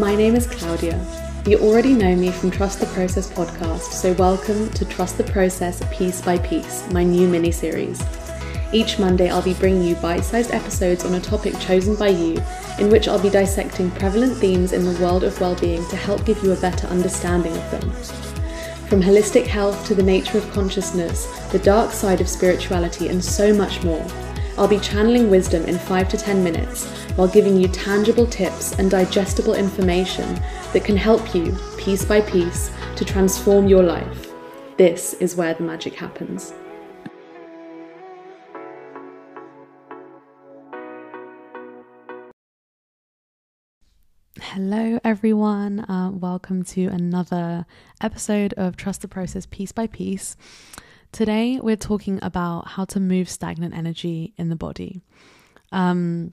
My name is Claudia. You already know me from Trust the Process podcast, so welcome to Trust the Process Piece by Piece, my new mini series. Each Monday, I'll be bringing you bite sized episodes on a topic chosen by you, in which I'll be dissecting prevalent themes in the world of well-being to help give you a better understanding of them. From holistic health to the nature of consciousness, the dark side of spirituality, and so much more. I'll be channeling wisdom in 5 to 10 minutes while giving you tangible tips and digestible information that can help you, piece by piece, to transform your life. This is where the magic happens. Hello, everyone. Uh, welcome to another episode of Trust the Process Piece by Piece. Today, we're talking about how to move stagnant energy in the body. Um,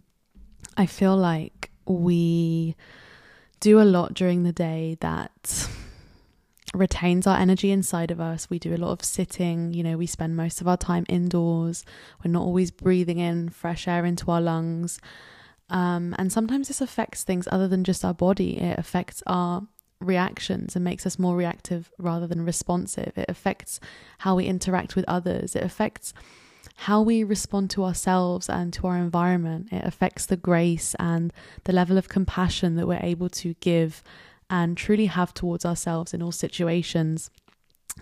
I feel like we do a lot during the day that retains our energy inside of us. We do a lot of sitting, you know, we spend most of our time indoors. We're not always breathing in fresh air into our lungs. Um, and sometimes this affects things other than just our body. It affects our reactions and makes us more reactive rather than responsive. It affects how we interact with others. It affects how we respond to ourselves and to our environment. It affects the grace and the level of compassion that we're able to give and truly have towards ourselves in all situations.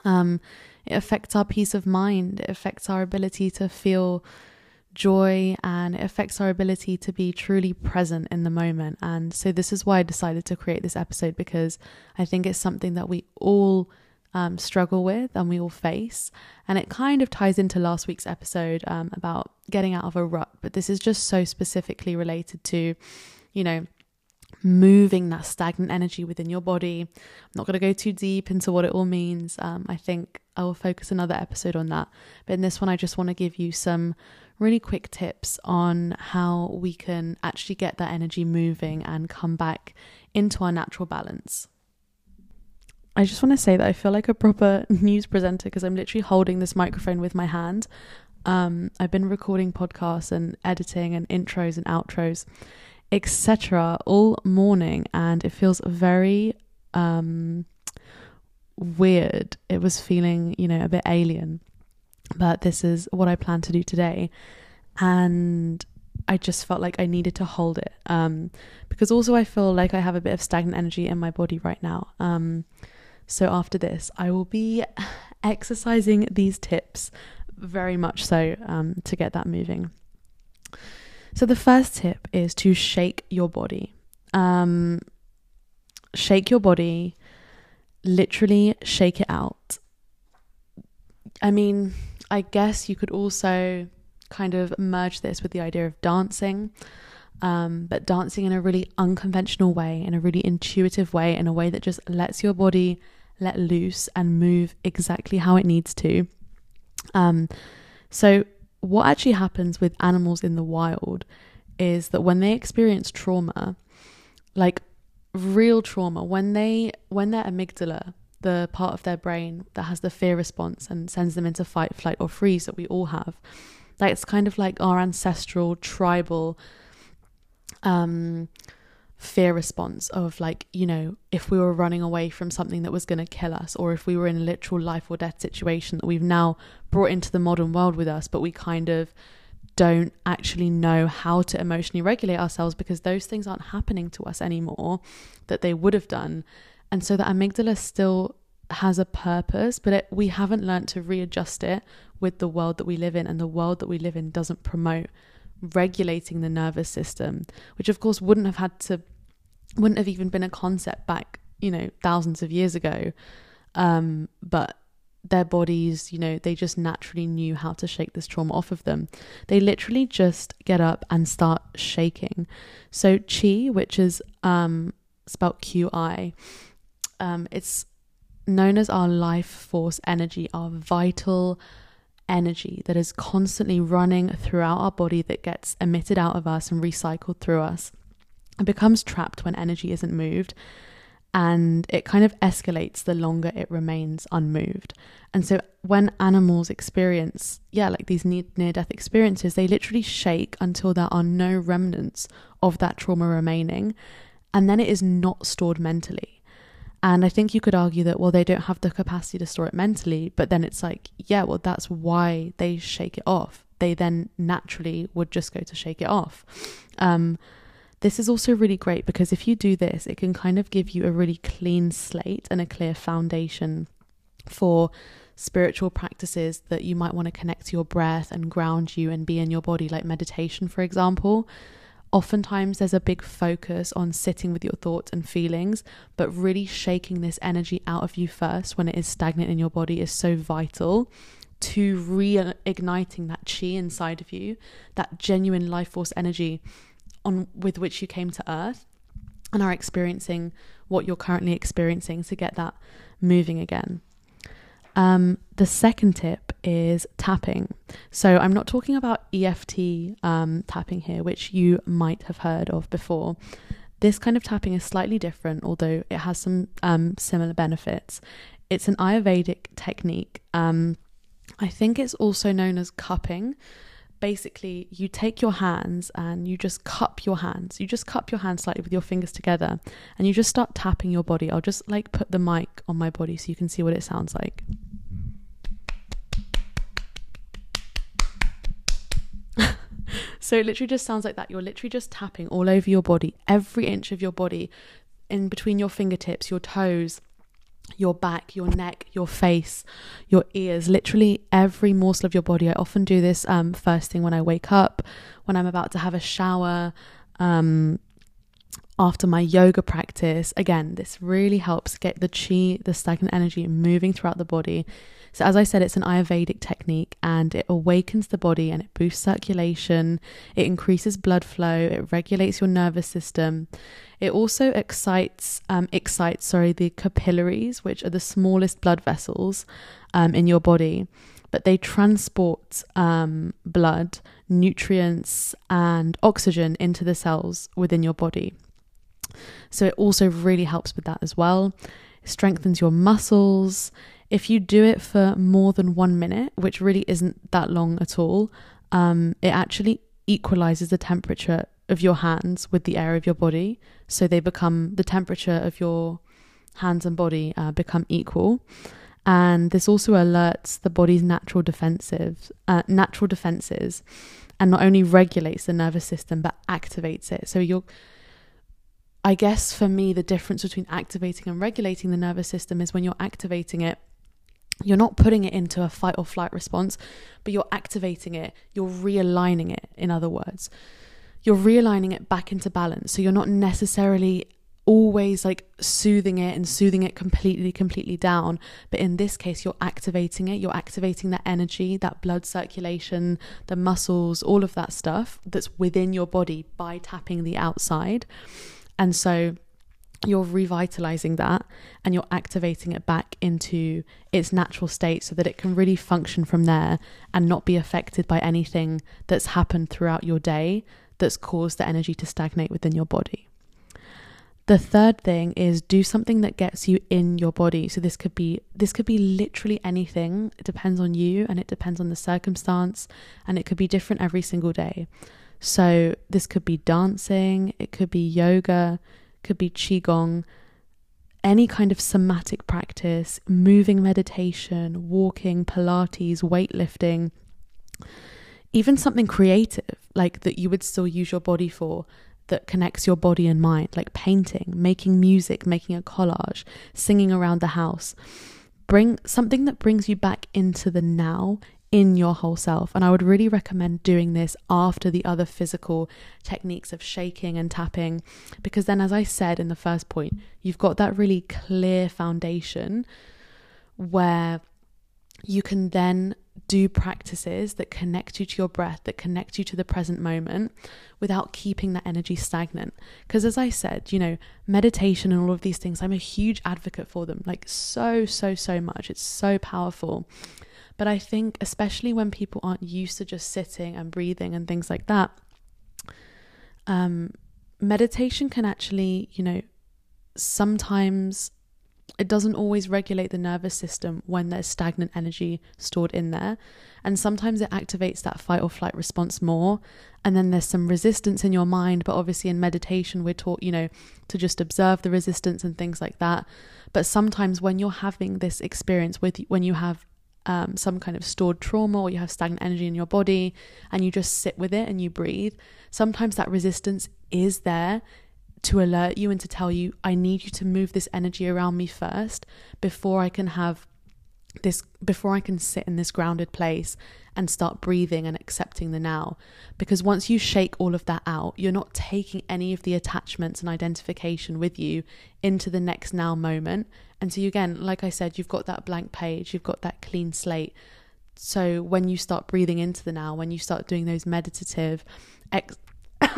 Um, it affects our peace of mind. It affects our ability to feel joy and it affects our ability to be truly present in the moment. And so, this is why I decided to create this episode because I think it's something that we all um, struggle with and we all face. And it kind of ties into last week's episode um, about getting out of a rut, but this is just so specifically related to, you know, moving that stagnant energy within your body. I'm not going to go too deep into what it all means. Um, I think I will focus another episode on that. But in this one, I just want to give you some really quick tips on how we can actually get that energy moving and come back into our natural balance. I just want to say that I feel like a proper news presenter because I'm literally holding this microphone with my hand. Um, I've been recording podcasts and editing and intros and outros, etc., all morning, and it feels very um, weird. It was feeling, you know, a bit alien but this is what I plan to do today. And I just felt like I needed to hold it. Um, because also I feel like I have a bit of stagnant energy in my body right now. Um, so after this, I will be exercising these tips very much so um, to get that moving. So the first tip is to shake your body. Um, shake your body, literally shake it out. I mean, I guess you could also kind of merge this with the idea of dancing, um, but dancing in a really unconventional way, in a really intuitive way, in a way that just lets your body let loose and move exactly how it needs to. Um, so, what actually happens with animals in the wild is that when they experience trauma, like real trauma, when they when their amygdala the part of their brain that has the fear response and sends them into fight, flight, or freeze that we all have. It's kind of like our ancestral tribal um, fear response of like, you know, if we were running away from something that was going to kill us, or if we were in a literal life or death situation that we've now brought into the modern world with us, but we kind of don't actually know how to emotionally regulate ourselves because those things aren't happening to us anymore that they would have done and so the amygdala still has a purpose, but it, we haven't learned to readjust it with the world that we live in. And the world that we live in doesn't promote regulating the nervous system, which of course wouldn't have had to, wouldn't have even been a concept back, you know, thousands of years ago. Um, but their bodies, you know, they just naturally knew how to shake this trauma off of them. They literally just get up and start shaking. So, chi, which is um, spelled Q I, um, it's known as our life force energy, our vital energy that is constantly running throughout our body that gets emitted out of us and recycled through us. It becomes trapped when energy isn't moved and it kind of escalates the longer it remains unmoved. And so when animals experience, yeah, like these near death experiences, they literally shake until there are no remnants of that trauma remaining and then it is not stored mentally. And I think you could argue that, well, they don't have the capacity to store it mentally, but then it's like, yeah, well, that's why they shake it off. They then naturally would just go to shake it off. Um, this is also really great because if you do this, it can kind of give you a really clean slate and a clear foundation for spiritual practices that you might want to connect to your breath and ground you and be in your body, like meditation, for example. Oftentimes, there's a big focus on sitting with your thoughts and feelings, but really shaking this energy out of you first when it is stagnant in your body is so vital to reigniting that chi inside of you, that genuine life force energy on with which you came to earth and are experiencing what you're currently experiencing to get that moving again. Um, the second tip is tapping. So I'm not talking about EFT um, tapping here, which you might have heard of before. This kind of tapping is slightly different, although it has some um, similar benefits. It's an Ayurvedic technique. Um, I think it's also known as cupping. Basically, you take your hands and you just cup your hands. You just cup your hands slightly with your fingers together and you just start tapping your body. I'll just like put the mic on my body so you can see what it sounds like. So it literally just sounds like that. You're literally just tapping all over your body, every inch of your body, in between your fingertips, your toes, your back, your neck, your face, your ears, literally every morsel of your body. I often do this um, first thing when I wake up, when I'm about to have a shower, um, after my yoga practice. Again, this really helps get the chi, the stagnant energy moving throughout the body. So, as I said, it's an Ayurvedic technique and it awakens the body and it boosts circulation, it increases blood flow, it regulates your nervous system. It also excites, um, excites, sorry, the capillaries, which are the smallest blood vessels um, in your body, but they transport um, blood, nutrients, and oxygen into the cells within your body. So it also really helps with that as well. It strengthens your muscles. If you do it for more than one minute, which really isn't that long at all, um, it actually equalizes the temperature of your hands with the air of your body. So they become the temperature of your hands and body uh, become equal. And this also alerts the body's natural defensive, uh, natural defenses, and not only regulates the nervous system but activates it. So you're I guess for me, the difference between activating and regulating the nervous system is when you're activating it, you're not putting it into a fight or flight response, but you're activating it, you're realigning it, in other words. You're realigning it back into balance. So you're not necessarily always like soothing it and soothing it completely, completely down. But in this case, you're activating it, you're activating that energy, that blood circulation, the muscles, all of that stuff that's within your body by tapping the outside. And so you're revitalizing that and you're activating it back into its natural state so that it can really function from there and not be affected by anything that's happened throughout your day that's caused the energy to stagnate within your body. The third thing is do something that gets you in your body. So this could be this could be literally anything. It depends on you and it depends on the circumstance and it could be different every single day. So this could be dancing, it could be yoga, could be qigong, any kind of somatic practice, moving meditation, walking, pilates, weightlifting, even something creative like that you would still use your body for that connects your body and mind, like painting, making music, making a collage, singing around the house. Bring something that brings you back into the now, in your whole self. And I would really recommend doing this after the other physical techniques of shaking and tapping, because then, as I said in the first point, you've got that really clear foundation where you can then do practices that connect you to your breath, that connect you to the present moment without keeping that energy stagnant. Because, as I said, you know, meditation and all of these things, I'm a huge advocate for them, like so, so, so much. It's so powerful. But I think, especially when people aren't used to just sitting and breathing and things like that, um, meditation can actually, you know, sometimes it doesn't always regulate the nervous system when there's stagnant energy stored in there. And sometimes it activates that fight or flight response more. And then there's some resistance in your mind. But obviously, in meditation, we're taught, you know, to just observe the resistance and things like that. But sometimes when you're having this experience with, when you have um, some kind of stored trauma or you have stagnant energy in your body and you just sit with it and you breathe, sometimes that resistance is there to alert you and to tell you, I need you to move this energy around me first before I can have this, before I can sit in this grounded place and start breathing and accepting the now. Because once you shake all of that out, you're not taking any of the attachments and identification with you into the next now moment. And so, again, like I said, you've got that blank page, you've got that clean slate. So, when you start breathing into the now, when you start doing those meditative ex-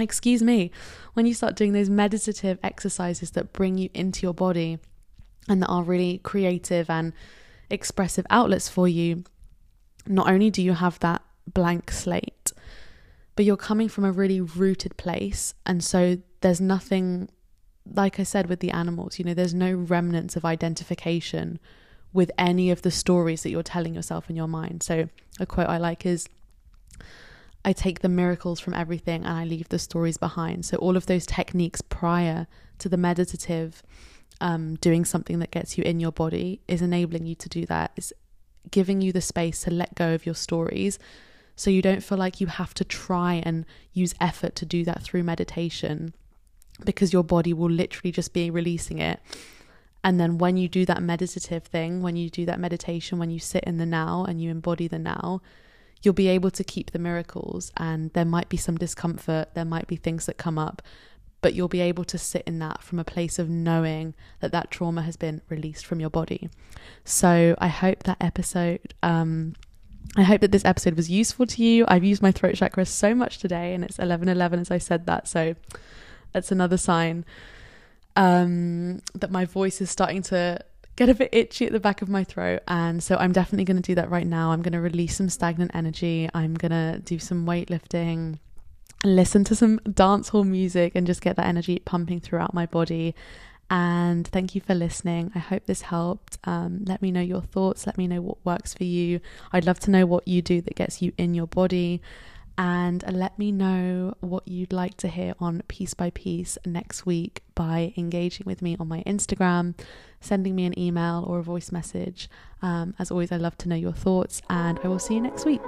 excuse me, when you start doing those meditative exercises that bring you into your body and that are really creative and expressive outlets for you, not only do you have that blank slate, but you're coming from a really rooted place. And so there's nothing, like I said with the animals, you know, there's no remnants of identification with any of the stories that you're telling yourself in your mind. So a quote I like is, I take the miracles from everything and I leave the stories behind. So, all of those techniques prior to the meditative um, doing something that gets you in your body is enabling you to do that, is giving you the space to let go of your stories. So, you don't feel like you have to try and use effort to do that through meditation because your body will literally just be releasing it. And then, when you do that meditative thing, when you do that meditation, when you sit in the now and you embody the now, you'll be able to keep the miracles and there might be some discomfort, there might be things that come up, but you'll be able to sit in that from a place of knowing that that trauma has been released from your body. So I hope that episode um I hope that this episode was useful to you. I've used my throat chakra so much today and it's 11:11 as I said that. So that's another sign um that my voice is starting to get a bit itchy at the back of my throat. And so I'm definitely going to do that right now. I'm going to release some stagnant energy. I'm going to do some weightlifting, listen to some dancehall music, and just get that energy pumping throughout my body. And thank you for listening. I hope this helped. Um, let me know your thoughts. Let me know what works for you. I'd love to know what you do that gets you in your body and let me know what you'd like to hear on Piece by Piece next week by engaging with me on my Instagram, sending me an email or a voice message. Um, as always, I love to know your thoughts, and I will see you next week.